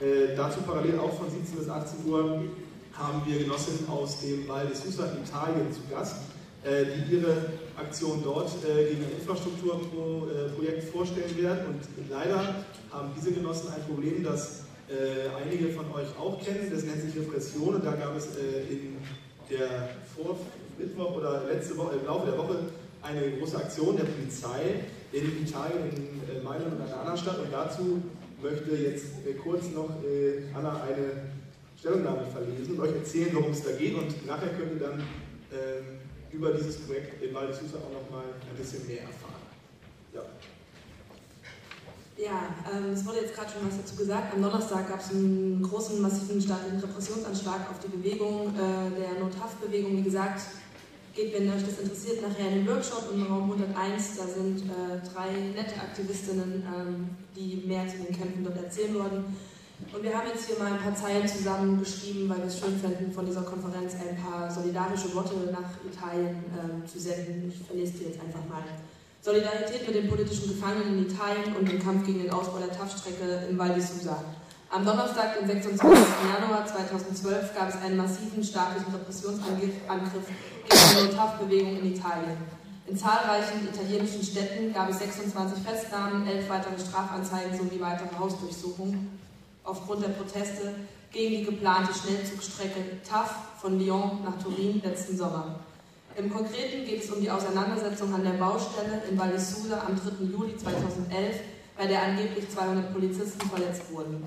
Äh, dazu parallel auch von 17 bis 18 Uhr haben wir Genossinnen aus dem Val di Susa in Italien zu Gast, äh, die ihre Aktion dort äh, gegen ein Infrastrukturprojekt vorstellen werden. Und leider haben diese Genossen ein Problem, das äh, einige von euch auch kennen. Das nennt sich Repression. Und da gab es äh, in der Vor Mittwoch oder letzte Woche, im Laufe der Woche eine große Aktion der Polizei in Italien, in Mailand und einer anderen Stadt. Und dazu möchte jetzt äh, kurz noch äh, Anna eine Stellungnahme verlesen und euch erzählen, worum es da geht. Und nachher könnt ihr dann ähm, über dieses Projekt in Val di Susa auch noch mal ein bisschen mehr erfahren. Ja. Ja, ähm, es wurde jetzt gerade schon was dazu gesagt. Am Donnerstag gab es einen großen, massiven staatlichen Repressionsanschlag auf die Bewegung äh, der Nothaftbewegung. Wie gesagt, geht, wenn euch das interessiert, nachher in den Workshop im Raum 101. Da sind äh, drei nette Aktivistinnen, ähm, die mehr zu den Kämpfen dort erzählen wollen. Und wir haben jetzt hier mal ein paar Zeilen zusammengeschrieben, weil wir es schön fänden, von dieser Konferenz ein paar solidarische Worte nach Italien ähm, zu senden. Ich verlese die jetzt einfach mal. Solidarität mit den politischen Gefangenen in Italien und dem Kampf gegen den Ausbau der TAF-Strecke im Val di Susa. Am Donnerstag, den 26. Januar 2012, gab es einen massiven staatlichen Repressionsangriff gegen die No-TAF-Bewegung in Italien. In zahlreichen italienischen Städten gab es 26 Festnahmen, 11 weitere Strafanzeigen sowie weitere Hausdurchsuchungen aufgrund der Proteste gegen die geplante Schnellzugstrecke TAF von Lyon nach Turin letzten Sommer. Im Konkreten geht es um die Auseinandersetzung an der Baustelle in Val di am 3. Juli 2011, bei der angeblich 200 Polizisten verletzt wurden.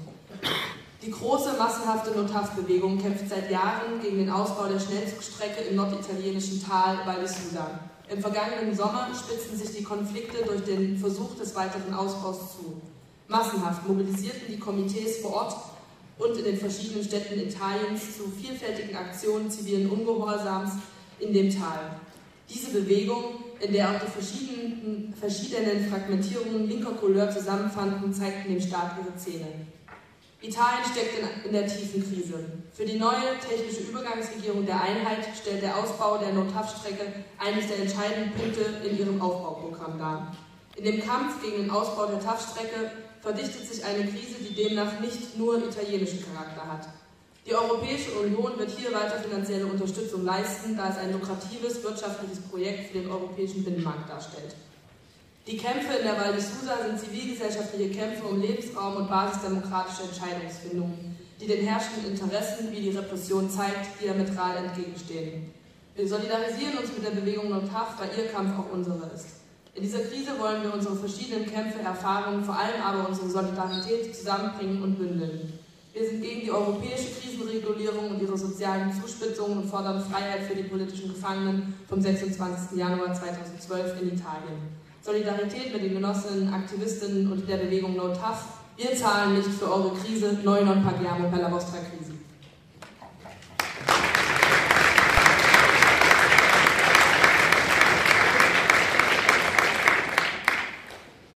Die große massenhafte Nothaftbewegung kämpft seit Jahren gegen den Ausbau der Schnellzugstrecke im norditalienischen Tal Val di. Im vergangenen Sommer spitzten sich die Konflikte durch den Versuch des weiteren Ausbaus zu. Massenhaft mobilisierten die Komitees vor Ort und in den verschiedenen Städten Italiens zu vielfältigen Aktionen zivilen Ungehorsams in dem Tal. Diese Bewegung, in der auch die verschiedenen, verschiedenen Fragmentierungen linker Couleur zusammenfanden, zeigten dem Staat ihre Zähne. Italien steckt in, in der tiefen Krise. Für die neue technische Übergangsregierung der Einheit stellt der Ausbau der Nordhaftstrecke eines der entscheidenden Punkte in ihrem Aufbauprogramm dar. In dem Kampf gegen den Ausbau der TAF-Strecke verdichtet sich eine Krise, die demnach nicht nur italienischen Charakter hat. Die Europäische Union wird hier weiter finanzielle Unterstützung leisten, da es ein lukratives wirtschaftliches Projekt für den europäischen Binnenmarkt darstellt. Die Kämpfe in der Val di Susa sind zivilgesellschaftliche Kämpfe um Lebensraum und basisdemokratische Entscheidungsfindung, die den herrschenden Interessen, wie die Repression zeigt, diametral entgegenstehen. Wir solidarisieren uns mit der Bewegung Notaf, weil ihr Kampf auch unsere ist. In dieser Krise wollen wir unsere verschiedenen Kämpfe erfahren, vor allem aber unsere Solidarität zusammenbringen und bündeln. Wir sind gegen die europäische Krisenregulierung und ihre sozialen Zuspitzungen und fordern Freiheit für die politischen Gefangenen vom 26. Januar 2012 in Italien. Solidarität mit den Genossinnen, Aktivistinnen und der Bewegung No Tough. Wir zahlen nicht für eure Krise. Noi non paghiamo per la vostra crisi.